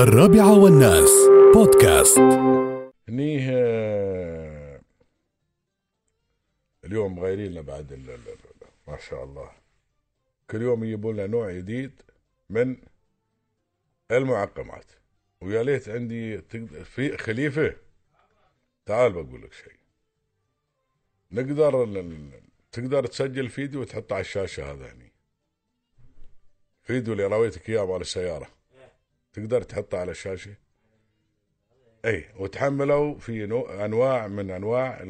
الرابعة والناس. بودكاست. هنيه آه، اليوم مغيرين لنا بعد ال- ما شاء الله. كل يوم يجيبوا لنا نوع جديد من المعقمات. ويا ليت عندي في خليفة. تعال بقول لك شيء. نقدر تقدر تسجل فيديو وتحطه على الشاشة هذا هني. فيديو اللي راويتك إياه مال السيارة. تقدر تحطه على الشاشة؟ إي وتحملوا في نوع أنواع من أنواع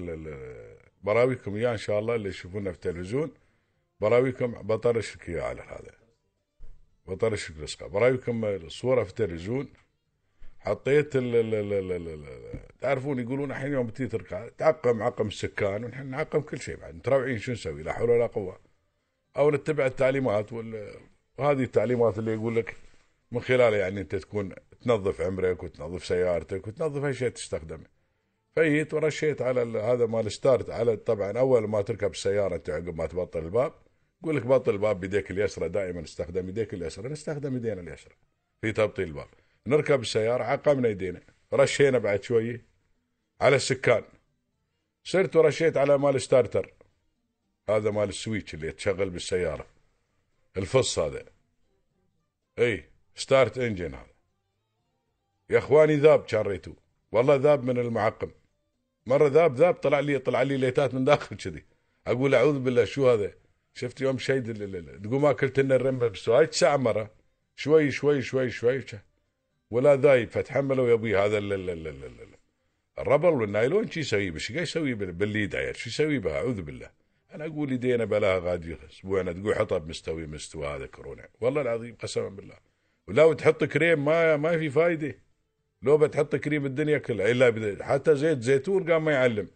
براويكم إياه إن شاء الله اللي يشوفونا في التلفزيون. براويكم بطرش لك اياه على هذا. بطرش لك رزقه. براويكم الصورة في التلفزيون. حطيت ال ال ال ال ال ال تعرفون يقولون الحين يوم تجي تركع تعقم عقم السكان ونحن نعقم كل شيء بعد. متروعين شو نسوي؟ لا حول ولا قوة. أو نتبع التعليمات. وهذه التعليمات اللي يقول لك من خلالها يعني أنت تكون تنظف عمرك وتنظف سيارتك وتنظف أي شيء تستخدمه. فجيت ورشيت على هذا مال ستارت على طبعا أول ما تركب السيارة أنت عقب ما تبطل الباب يقول لك بطل الباب بيديك اليسرى دائما استخدم يديك اليسرى نستخدم يدينا اليسرى في تبطيل الباب. نركب السيارة عقمنا يدينا. رشينا بعد شوية على السكان. صرت ورشيت على مال ستارتر. هذا مال السويتش اللي تشغل بالسيارة. الفص هذا. اي ستارت انجن هذا. يا اخواني ذاب ريتو والله ذاب من المعقم. مرة ذاب ذاب طلع لي طلع لي ليتات من داخل كذي. أقول أعوذ بالله شو هذا؟ شفت يوم ال- ال- تقوم أكلت لنا الرمه بالسؤال ساعه مرة. شوي شوي شوي شوي. ش- ولا ذايب فتحملوا أبوي هذا ال- ال- ال- ال- ال- الربل والنايلون. شو يسوي؟ قاعد يسوي بال- بالليد عيال. شو يسوي بها؟ أعوذ بالله. أنا أقول يدينا بلاها غادي اسبوعنا تقول حطها بمستوي مستوى هذا كورونا. والله العظيم قسما بالله. ولو تحط كريم ما ما في فايدة. لو بتحط كريم الدنيا كلها إلا حتى زيت زيتون قام ما يعلم.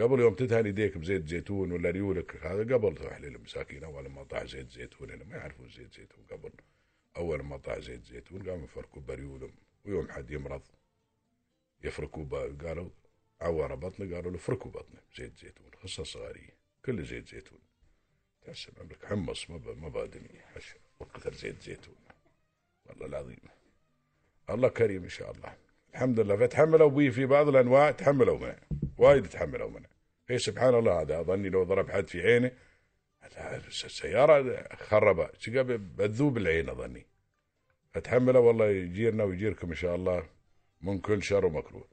قبل يوم تدهن يديك بزيت زيتون ولا ريولك هذا قبل تروح للمساكين أول ما طاح زيت زيتون ما يعرفون زيت زيتون قبل. أول ما طاح زيت زيتون قاموا يفركوا بريولهم ويوم حد يمرض يفركوا قالوا عور بطنه قالوا له فركوا بطنه زيت زيتون خصه صغاريه كله زيت زيتون. تحسب عمرك حمص ما ما حش وكثر زيت زيتون. والله العظيم. الله كريم إن شاء الله. الحمد لله. فتحملوا بي في بعض الأنواع تحملوا منه وايد تحملوا منه اي سبحان الله هذا أظني لو ضرب حد في عينه السيارة خربها شقا بتذوب العين أظني. فتحملوا والله يجيرنا ويجيركم إن شاء الله. من كل شر ومكروه.